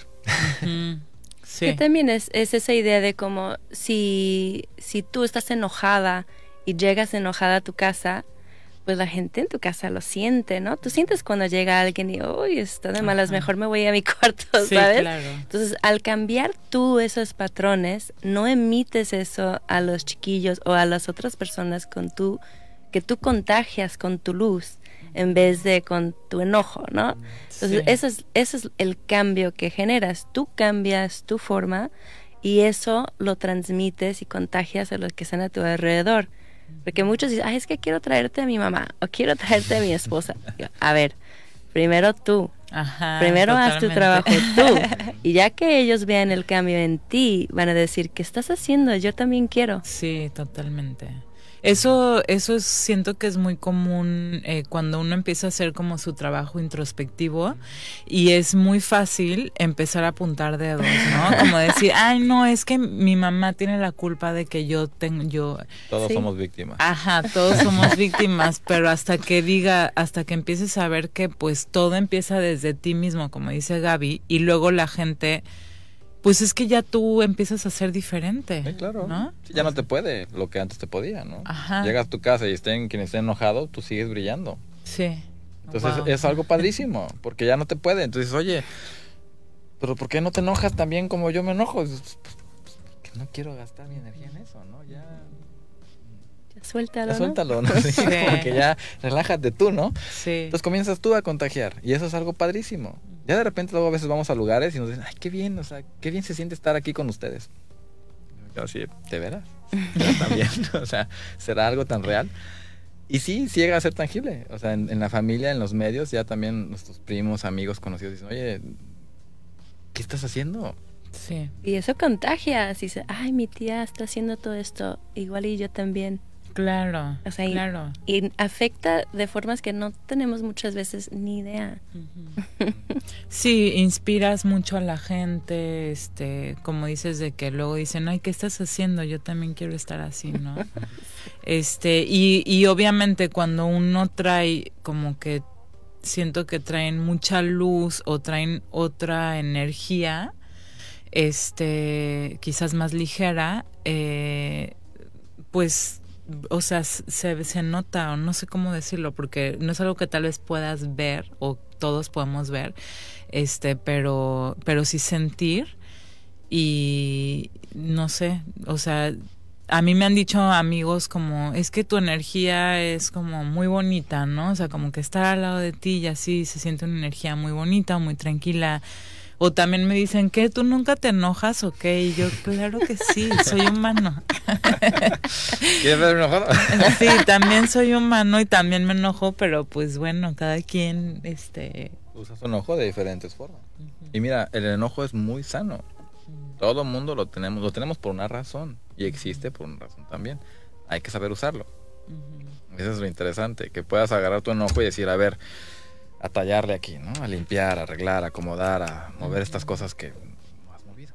sí. Que también es, es, esa idea de como si, si tú estás enojada y llegas enojada a tu casa, pues la gente en tu casa lo siente, ¿no? Tú sientes cuando llega alguien y, uy, está de malas, mejor me voy a mi cuarto, ¿sabes? Claro. Entonces, al cambiar tú esos patrones, no emites eso a los chiquillos o a las otras personas con tu, que tú contagias con tu luz en vez de con tu enojo, ¿no? Entonces, eso, es, eso es el cambio que generas. Tú cambias tu forma y eso lo transmites y contagias a los que están a tu alrededor. Porque muchos dicen, Ay, es que quiero traerte a mi mamá o quiero traerte a mi esposa. a ver, primero tú. primero haz tu trabajo tú. Y ya que ellos vean el cambio en ti, van a decir, ¿qué estás haciendo? Yo también quiero. Sí, totalmente. Eso, eso siento que es muy común eh, cuando uno empieza a hacer como su trabajo introspectivo y es muy fácil empezar a apuntar dedos, ¿no? Como decir, ay, no, es que mi mamá tiene la culpa de que yo tengo, yo... Todos somos víctimas. Ajá, todos somos víctimas, pero hasta que diga, hasta que empieces a ver que pues todo empieza desde ti mismo, como dice Gaby, y luego la gente pues es que ya tú empiezas a ser diferente. Sí, claro. ¿no? ya no te puede lo que antes te podía, ¿no? Ajá. Llegas a tu casa y estén quien esté enojado, tú sigues brillando. Sí. Entonces es algo padrísimo, porque ya no te puede. Entonces, oye, pero ¿por qué no te enojas también como yo me enojo? Pues, pues, pues no quiero gastar mi energía en eso, ¿no? Ya suéltalo. Ya suéltalo, ¿no? Sí. Porque ya relájate tú, ¿no? Sí. Entonces comienzas tú a contagiar y eso es algo padrísimo. Ya de repente luego a veces vamos a lugares y nos dicen, ay, qué bien, o sea, qué bien se siente estar aquí con ustedes. Yo sí, ¿te verás? También, o sea, ¿será algo tan real? Y sí, sí llega a ser tangible. O sea, en, la familia, en los medios, ya también nuestros primos, amigos, conocidos dicen, oye, ¿qué estás haciendo? Sí. Y eso contagia. Si dice, ay, mi tía está haciendo todo esto, igual y yo también. Claro, claro. Y, afecta de formas que no tenemos muchas veces ni idea. Sí, inspiras mucho a la gente, este, como dices de que luego dicen, ay, ¿qué estás haciendo? Yo también quiero estar así, ¿no? este, y, y obviamente cuando uno trae como que siento que traen mucha luz o traen otra energía, este, quizás más ligera, eh, pues o sea, se, se nota, o no sé cómo decirlo, porque no es algo que tal vez puedas ver o todos podemos ver, este, pero, pero sí sentir y no sé, o sea, a mí me han dicho amigos como, es que tu energía es como muy bonita, ¿no? O sea, como que estar al lado de ti y así se siente una energía muy bonita, muy tranquila. O también me dicen, que ¿Tú nunca te enojas o qué? Y yo, claro que sí, soy humano. ¿Quieres ver enojado? sí, también soy humano y también me enojo, pero pues bueno, cada quien este usa su enojo de diferentes formas. Y mira, el enojo es muy sano. Todo mundo lo tenemos, lo tenemos por una razón y existe por una razón también. Hay que saber usarlo. Eso es lo interesante, que puedas agarrar tu enojo y decir, a ver, a tallarle aquí, ¿no? A limpiar, a arreglar, a acomodar, a mover estas cosas que no has movido.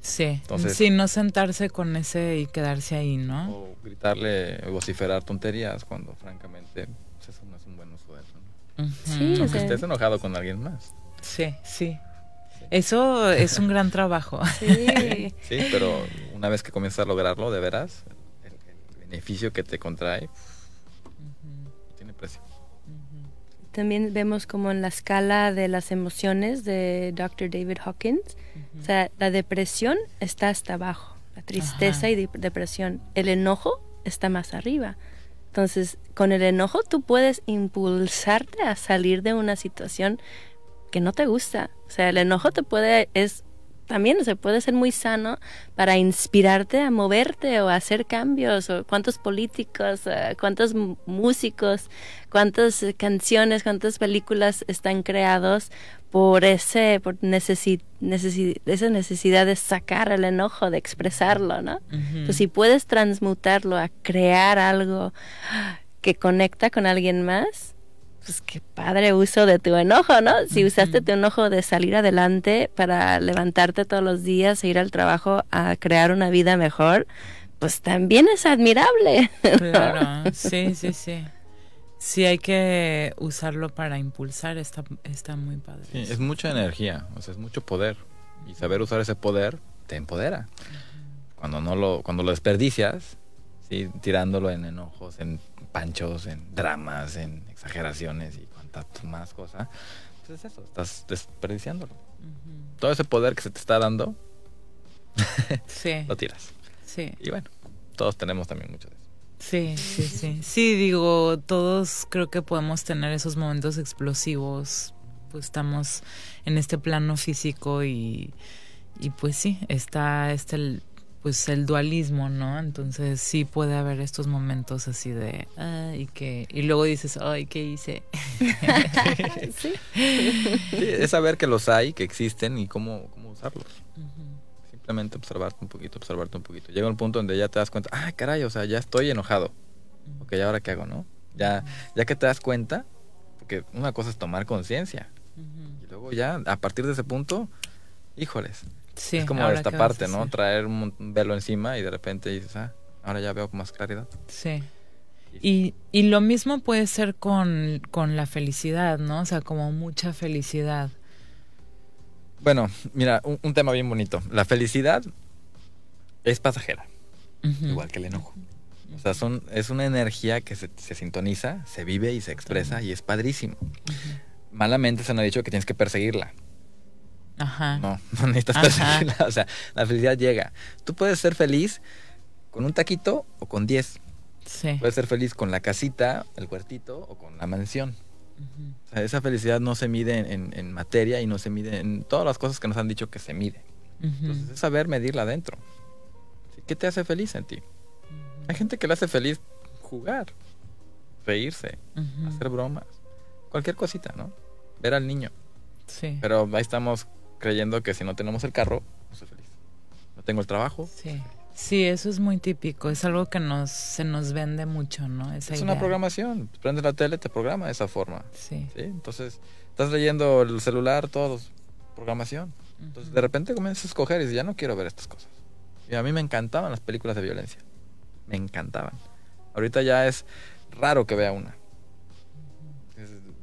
Sí, Entonces- sí, no sentarse con ese y quedarse ahí, ¿no? O gritarle, o vociferar tonterías cuando francamente pues, eso no es un buen uso de eso. ¿no? Sí, o Aunque sea- estés enojado con alguien más. Sí, sí. Eso es un gran trabajo. Sí. Sí, pero una vez que comienzas a lograrlo, de veras, el, el beneficio que te contrae También vemos como en la escala de las emociones de Dr. David Hawkins, o sea, la depresión está hasta abajo, la tristeza Ajá. y de- depresión. El enojo está más arriba. Entonces, con el enojo tú puedes impulsarte a salir de una situación que no te gusta. O sea, el enojo te puede, es también se puede ser muy sano para inspirarte a moverte o a hacer cambios. O cuántos políticos, eh, cuántos músicos, cuántas eh, canciones, cuántas películas están creados por ese, por necesi- necesi- esa necesidad de sacar el enojo, de expresarlo, ¿no? Entonces, si puedes transmutarlo a crear algo que conecta con alguien más, pues qué padre uso de tu enojo, ¿no? Si usaste tu enojo de salir adelante para levantarte todos los días e ir al trabajo a crear una vida mejor, pues también es admirable. Claro, sí, sí, sí. Sí, hay que usarlo para impulsar, está, está muy padre. Sí, es mucha energía, o sea, es mucho poder. Y saber usar ese poder te empodera. Cuando no lo, cuando lo desperdicias, ¿sí? tirándolo en enojos, en panchos, en dramas, en exageraciones y cuantas más cosas, pues es eso, estás desperdiciándolo. Todo ese poder que se te está dando, Sí, lo tiras. sí. Y bueno, todos tenemos también mucho de eso. Sí, sí, sí. Sí, digo, todos creo que podemos tener esos momentos explosivos. Pues estamos en este plano físico y, y pues sí, está este el, pues el dualismo, ¿no? Entonces sí puede haber estos momentos así de ay que y luego dices, "Ay, ¿qué hice?" Sí. Sí, es saber que los hay, que existen y cómo, cómo usarlos. Simplemente observarte un poquito, observarte un poquito. Llega un punto donde ya te das cuenta, ah, caray, o sea, ya estoy enojado. Ok, ¿y ahora qué hago, no? Ya, ya que te das cuenta, porque una cosa es tomar conciencia. Y luego ya, a partir de ese punto, híjoles. Sí, es como esta parte, ¿no? Traer un, velo encima y de repente dices, ah, ahora ya veo con más claridad. Sí. Y, y lo mismo puede ser con, con la felicidad, ¿no? O sea, como mucha felicidad. Bueno, mira, un, un tema bien bonito. La felicidad es pasajera, igual que el enojo. O sea, son, es una energía que se, se sintoniza, se vive y se expresa y es padrísimo. Malamente se nos ha dicho que tienes que perseguirla. Ajá. No, no necesitas Ajá. perseguirla. O sea, la felicidad llega. Tú puedes ser feliz con un taquito o con 10. Sí. Puedes ser feliz con la casita, el cuartito o con la mansión. O sea, esa felicidad no se mide en, en- en materia y no se mide en todas las cosas que nos han dicho que se mide. Entonces es saber medirla adentro. ¿Qué te hace feliz en ti? Hay gente que le hace feliz jugar, reírse, hacer bromas, cualquier cosita, ¿no? Ver al niño. Sí. Pero ahí estamos creyendo que si no tenemos el carro, no soy feliz. No tengo el trabajo. Sí. Sí, eso es muy típico. Es algo que nos se nos vende mucho, ¿no? Esa es idea. una programación. Prendes la tele, te programa de esa forma. Sí. ¿sí? Entonces, estás leyendo el celular, todos, programación. Entonces, de repente comienzas a escoger y dices, ya no quiero ver estas cosas. Y a mí me encantaban las películas de violencia. Me encantaban. Ahorita ya es raro que vea una.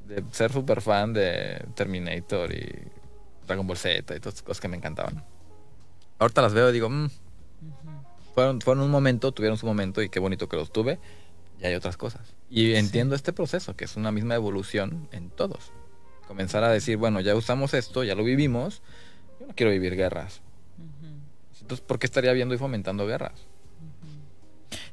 De ser súper fan de Terminator y Dragon Ball Z y todas esas cosas que me encantaban. Ahorita las veo y digo, "Mm, fueron, fueron un momento, tuvieron su momento y qué bonito que los tuve. Y hay otras cosas. Y entiendo este proceso, que es una misma evolución en todos. Comenzar a decir, bueno, ya usamos esto, ya lo vivimos. Yo no quiero vivir guerras. Entonces, ¿por qué estaría viendo y fomentando guerras?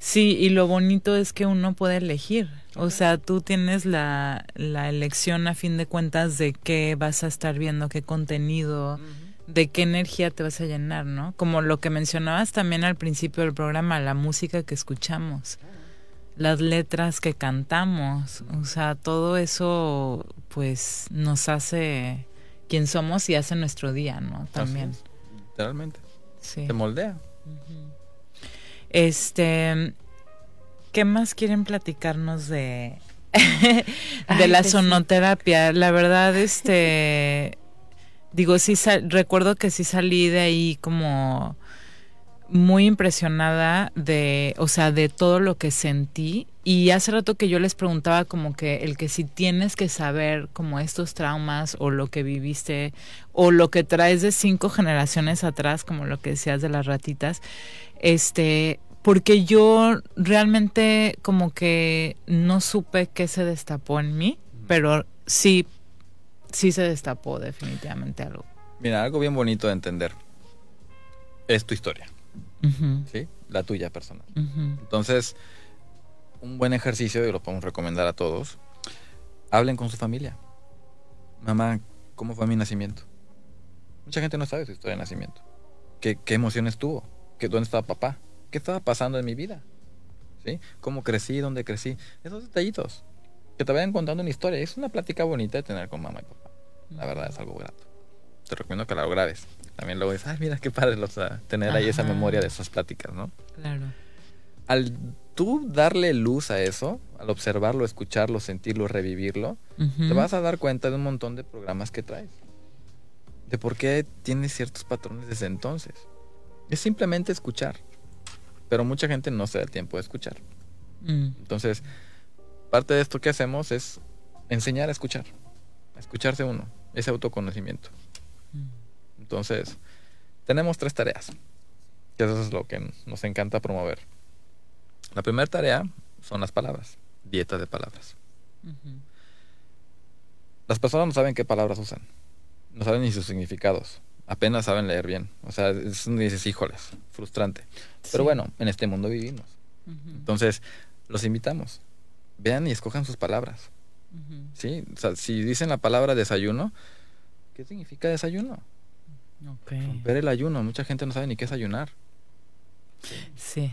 Sí, y lo bonito es que uno puede elegir. O sea, tú tienes la, la elección a fin de cuentas de qué vas a estar viendo, qué contenido, de qué energía te vas a llenar, ¿no? Como lo que mencionabas también al principio del programa, la música que escuchamos, las letras que cantamos, o sea, todo eso pues nos hace quien somos y hace nuestro día, ¿no? También. Literalmente. Sí. Se moldea. Este, ¿qué más quieren platicarnos de, de la sonoterapia. La verdad, este, digo, sí, recuerdo que sí salí de ahí como muy impresionada de, o sea, de todo lo que sentí. Y hace rato que yo les preguntaba como que el que si tienes que saber como estos traumas o lo que viviste o lo que traes de cinco generaciones atrás, como lo que decías de las ratitas, este, porque yo realmente como que no supe qué se destapó en mí, pero sí, sí se destapó definitivamente algo. Mira, algo bien bonito de entender es tu historia. ¿sí? La tuya personal. Entonces, un buen ejercicio, y lo podemos recomendar a todos, hablen con su familia. Mamá, ¿cómo fue mi nacimiento? Mucha gente no sabe su historia de nacimiento. ¿Qué, qué emociones tuvo? ¿Qué, ¿Dónde estaba papá? ¿Qué estaba pasando en mi vida? ¿Sí? ¿Cómo crecí? ¿Dónde crecí? Esos detallitos. Que te vayan contando una historia. Es una plática bonita de tener con mamá y papá. La verdad es algo grato. Te recomiendo que la lo grabes también luego dices, ay, mira qué padre tener ahí esa memoria de esas pláticas, ¿no? Claro. Al tú darle luz a eso, al observarlo, escucharlo, sentirlo, revivirlo, te vas a dar cuenta de un montón de programas que traes. De por qué tienes ciertos patrones desde entonces. Es simplemente escuchar. Pero mucha gente no se da el tiempo de escuchar. Mm. Entonces, parte de esto que hacemos es enseñar a escuchar. A escucharse uno. Ese autoconocimiento. Mm. Entonces, tenemos tres tareas, que eso es lo que nos encanta promover. La primera tarea son las palabras, dieta de palabras. Las personas no saben qué palabras usan, no saben ni sus significados, apenas saben leer bien. O sea, es, dices, híjoles, frustrante. Pero bueno, en este mundo vivimos. Entonces, los invitamos, vean y escojan sus palabras. ¿Sí? O sea, si dicen la palabra desayuno, ¿qué significa desayuno? Romper el ayuno. Mucha gente no sabe ni qué es ayunar. Sí.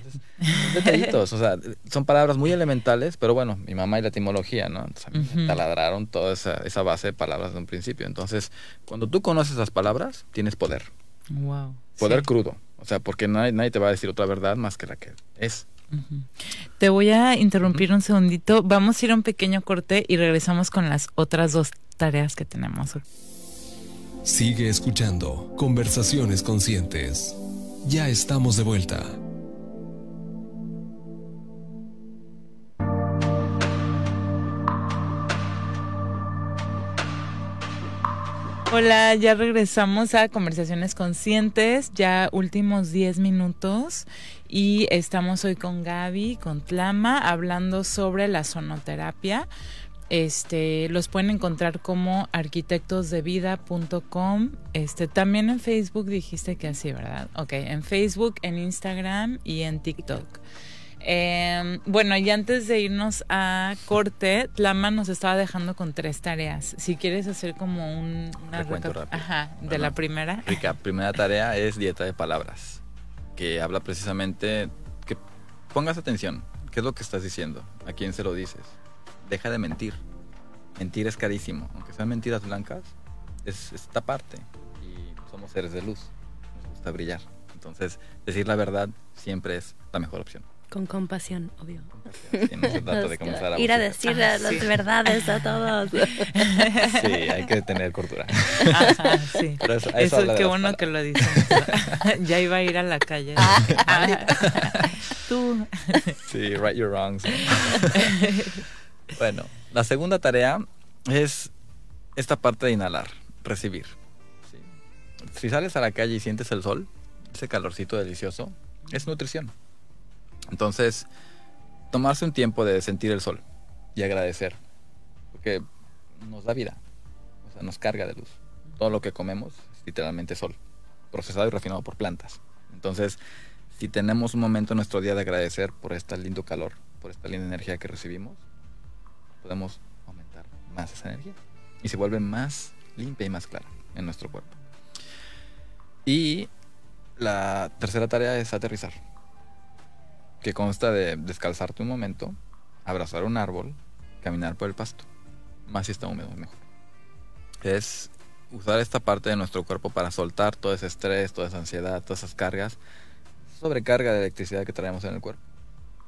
detallitos, o sea, son palabras muy elementales, pero bueno, mi mamá y la etimología, ¿no? Entonces a mí me taladraron toda esa, esa, base de palabras de un principio. Entonces, cuando tú conoces esas palabras, tienes poder. Wow. Poder crudo. O sea, porque nadie, nadie, te va a decir otra verdad más que la que es. Te voy a interrumpir un segundito. Vamos a ir a un pequeño corte y regresamos con las otras dos tareas que tenemos. Sigue escuchando Conversaciones Conscientes. Ya estamos de vuelta. Hola, ya regresamos a Conversaciones Conscientes, ya últimos 10 minutos y estamos hoy con Gaby, con Tlama, hablando sobre la sonoterapia. Este, los pueden encontrar como arquitectosdevida.com. Este, también en Facebook dijiste que así, ¿verdad? Ok, en Facebook, en Instagram y en TikTok. Em, bueno, y antes de irnos a corte, Tlama nos estaba dejando con tres tareas. Si quieres hacer como un una rápido. Ajá, de la primera. Rica, primera tarea es dieta de palabras, que habla precisamente que pongas atención. ¿Qué es lo que estás diciendo? ¿A quién se lo dices? Deja de mentir. Mentir es carísimo. Aunque sean mentiras blancas, es, esta parte. Y somos seres de luz. Nos gusta brillar. Entonces, decir la verdad siempre es la mejor opción. Con compasión, obvio. Ir a decir las verdades a todos. Sí, hay que tener cordura. sí. eso, eso, qué bueno que lo dices. ya iba a ir a la calle. Ah, Tú. Sí, right your wrongs. Bueno, la segunda tarea es esta parte de inhalar, recibir. Si sales a la calle y sientes el sol, ese calorcito delicioso, es nutrición. Entonces, tomarse un tiempo de sentir el sol y agradecer, porque nos da vida, nos carga de luz. Todo lo que comemos es literalmente sol, procesado y refinado por plantas. Entonces, si tenemos un momento en nuestro día de agradecer por este lindo calor, por esta linda energía que recibimos, podemos aumentar más esa energía y se vuelve más limpia y más clara en nuestro cuerpo. Y la tercera tarea es aterrizar, que consta de descalzarte un momento, abrazar un árbol, caminar por el pasto, más si está húmedo mejor. Es usar esta parte de nuestro cuerpo para soltar todo ese estrés, toda esa ansiedad, todas esas cargas, sobrecarga de electricidad que traemos en el cuerpo.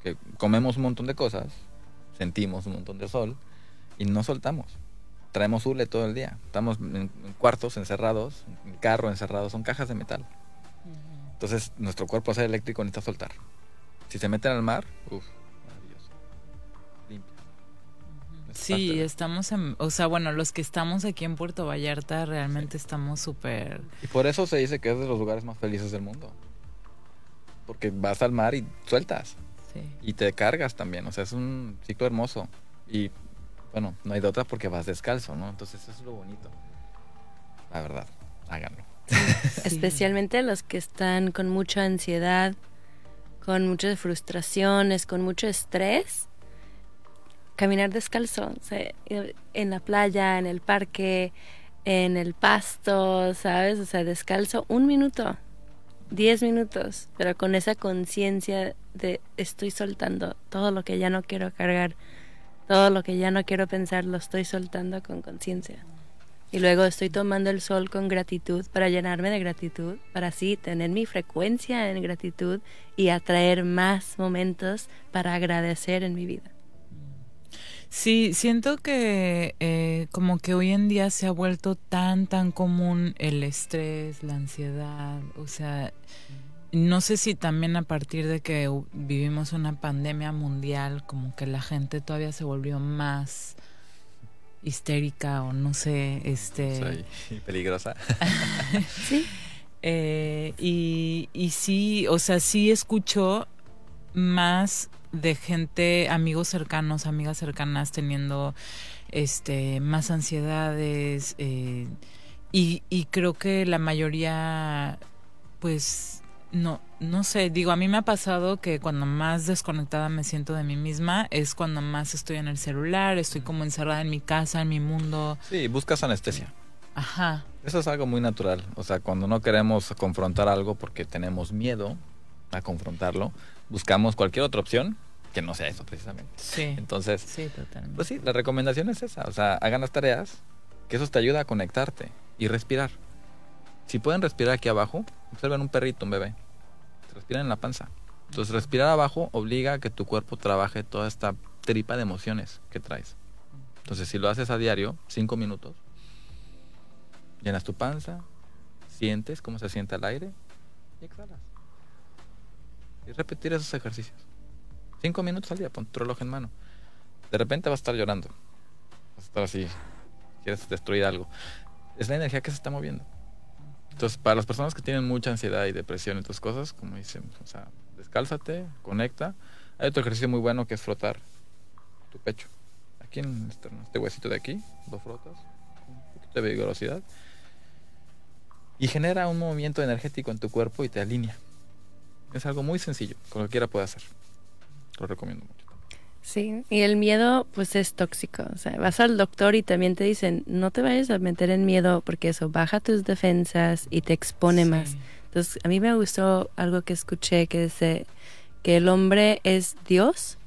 Que comemos un montón de cosas, sentimos un montón de sol y no soltamos. Traemos hule todo el día. Estamos en, cuartos encerrados, en carro encerrados, son cajas de metal. Entonces, nuestro cuerpo a ser eléctrico necesita soltar. Si se meten al mar, uff, maravilloso. Limpio. Sí, estamos en, o sea, bueno, los que estamos aquí en Puerto Vallarta realmente estamos súper... Y por eso se dice que es de los lugares más felices del mundo. Porque vas al mar y sueltas. Sí. Y te cargas también, o sea, es un ciclo hermoso. Y bueno, no hay de otra porque vas descalzo, ¿no? Entonces eso es lo bonito. La verdad, háganlo. Especialmente los que están con mucha ansiedad, con muchas frustraciones, con mucho estrés. Caminar descalzo, en la playa, en el parque, en el pasto, ¿sabes? O sea, descalzo un minuto, diez minutos, pero con esa conciencia de estoy soltando todo lo que ya no quiero cargar, todo lo que ya no quiero pensar, lo estoy soltando con conciencia. Y luego estoy tomando el sol con gratitud para llenarme de gratitud, para así tener mi frecuencia en gratitud y atraer más momentos para agradecer en mi vida. Sí, siento que eh, como que hoy en día se ha vuelto tan, tan común el estrés, la ansiedad, o sea, no sé si también a partir de que vivimos una pandemia mundial, como que la gente todavía se volvió más histérica o no sé, este... Soy peligrosa. sí. Eh, y, y sí, o sea, sí escucho más de gente, amigos cercanos, amigas cercanas teniendo este más ansiedades eh, y, y creo que la mayoría pues no, no sé, digo, a mí me ha pasado que cuando más desconectada me siento de mí misma es cuando más estoy en el celular, estoy como encerrada en mi casa, en mi mundo. Sí, buscas anestesia. Ajá. Eso es algo muy natural. O sea, cuando no queremos confrontar algo porque tenemos miedo a confrontarlo, buscamos cualquier otra opción que no sea eso precisamente. Sí. Entonces, sí, totalmente. pues sí, la recomendación es esa. O sea, hagan las tareas, que eso te ayuda a conectarte y respirar. Si pueden respirar aquí abajo, observen un perrito, un bebé. Respiran en la panza. Entonces, respirar abajo obliga a que tu cuerpo trabaje toda esta tripa de emociones que traes. Entonces, si lo haces a diario, cinco minutos, llenas tu panza, sientes cómo se siente el aire y exhalas. Y repetir esos ejercicios. Cinco minutos al día, pon tu reloj en mano. De repente vas a estar llorando. Vas a estar así. Quieres destruir algo. Es la energía que se está moviendo. Entonces, para las personas que tienen mucha ansiedad y depresión y otras cosas, como dicen, o sea, descálzate, conecta. Hay otro ejercicio muy bueno que es frotar tu pecho. Aquí en este, este huesito de aquí, lo frotas, un poquito de vigorosidad. Y genera un movimiento energético en tu cuerpo y te alinea. Es algo muy sencillo, cualquiera puede hacer. Lo recomiendo mucho. Sí, y el miedo pues es tóxico. O sea, vas al doctor y también te dicen, no te vayas a meter en miedo porque eso baja tus defensas y te expone más. Entonces, a mí me gustó algo que escuché que dice que el hombre es Dios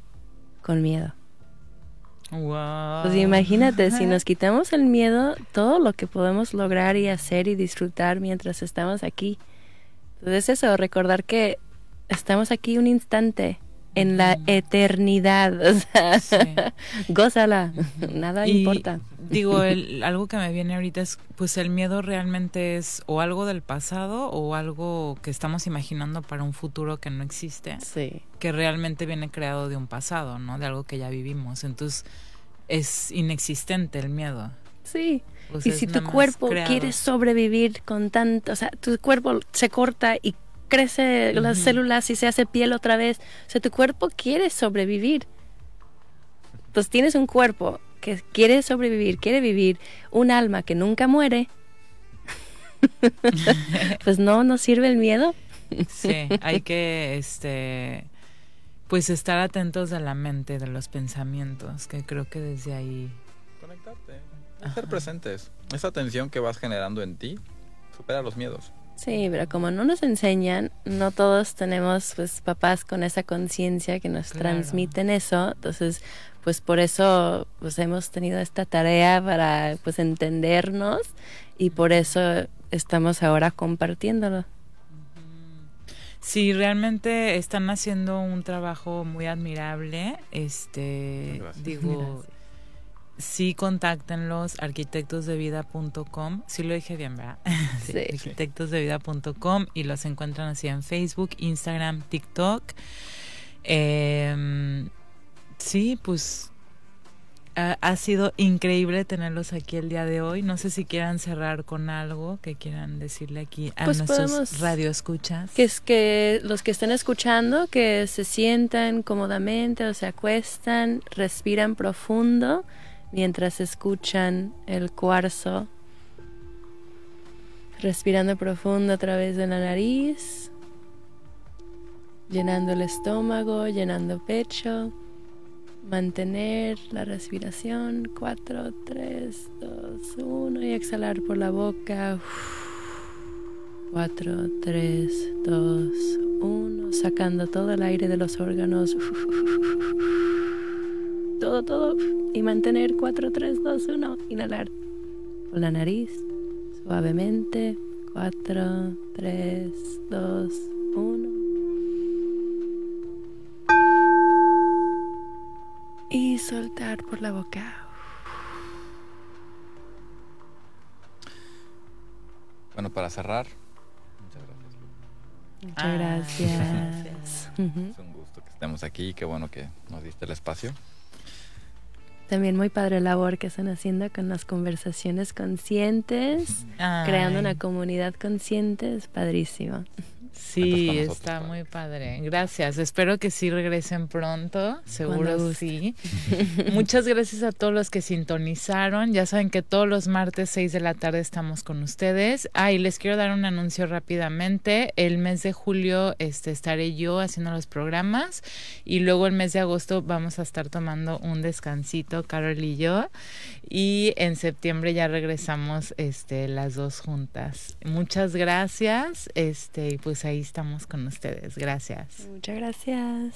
con miedo. Wow. Pues imagínate, si nos quitamos el miedo, todo lo que podemos lograr y hacer y disfrutar mientras estamos aquí. Entonces eso, recordar que estamos aquí un instante en la eternidad. O sea, gózala, nada importa. Digo, algo que me viene ahorita es, pues el miedo realmente es o algo del pasado o algo que estamos imaginando para un futuro que no existe. Sí. Que realmente viene creado de un pasado, ¿no? De algo que ya vivimos. Entonces, es inexistente el miedo. Sí. y si tu cuerpo quiere sobrevivir con tanto, o sea, tu cuerpo se corta y crece las células y se hace piel otra vez. O sea, tu cuerpo quiere sobrevivir. Entonces tienes un cuerpo que quiere sobrevivir, quiere vivir, un alma que nunca muere. pues no, no sirve el miedo. sí, hay que este pues estar atentos a la mente, de los pensamientos, que creo que desde ahí conectarte, ser presentes. Esa atención que vas generando en ti supera los miedos. Sí, pero como no nos enseñan, no todos tenemos pues papás con esa conciencia que nos transmiten eso, entonces pues por eso pues hemos tenido esta tarea para pues entendernos y por eso estamos ahora compartiéndolo. Sí, realmente están haciendo un trabajo muy admirable. Este, digo, sí contáctenlos arquitectosdevida.com. Sí lo dije bien, ¿verdad? Sí. arquitectosdevida.com y los encuentran así en Facebook, Instagram, TikTok. Eh, sí, pues ha, sido increíble tenerlos aquí el día de hoy. No sé si quieran cerrar con algo que quieran decirle aquí a pues nuestros radioescuchas. Que es que los que estén escuchando, que se sientan cómodamente o se acuestan, respiran profundo mientras escuchan el cuarzo. Respirando profundo a través de la nariz, llenando el estómago, llenando pecho Mantener la respiración. 4, 3, 2, 1 y exhalar por la boca. 4, 3, 2, 1. Sacando todo el aire de los órganos. Todo, todo. Y mantener 4, 3, 2, 1. Inhalar por la nariz. Suavemente. 4, 3, 2, 1. y soltar por la boca. Bueno, para cerrar, muchas gracias. Muchas ah, gracias. es un gusto que estemos aquí, qué bueno que nos diste el espacio. También muy padre la labor que están haciendo con las conversaciones conscientes, creando una comunidad consciente, es padrísimo. Sí, está muy padre. Gracias. Espero que sí regresen pronto. Seguro sí. Muchas gracias a todos los que sintonizaron. Ya saben que todos los martes 6 de la tarde estamos con ustedes. Ah, y les quiero dar un anuncio rápidamente. El mes de julio este, estaré yo haciendo los programas y luego el mes de agosto vamos a estar tomando un descansito, Carol y yo. Y en septiembre ya regresamos este, las dos juntas. Muchas gracias. Este, pues ahí estamos con ustedes. Gracias. Muchas gracias.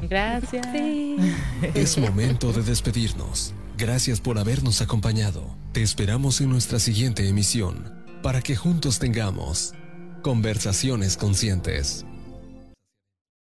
Gracias. Es momento de despedirnos. Gracias por habernos acompañado. Te esperamos en nuestra siguiente emisión para que juntos tengamos conversaciones conscientes.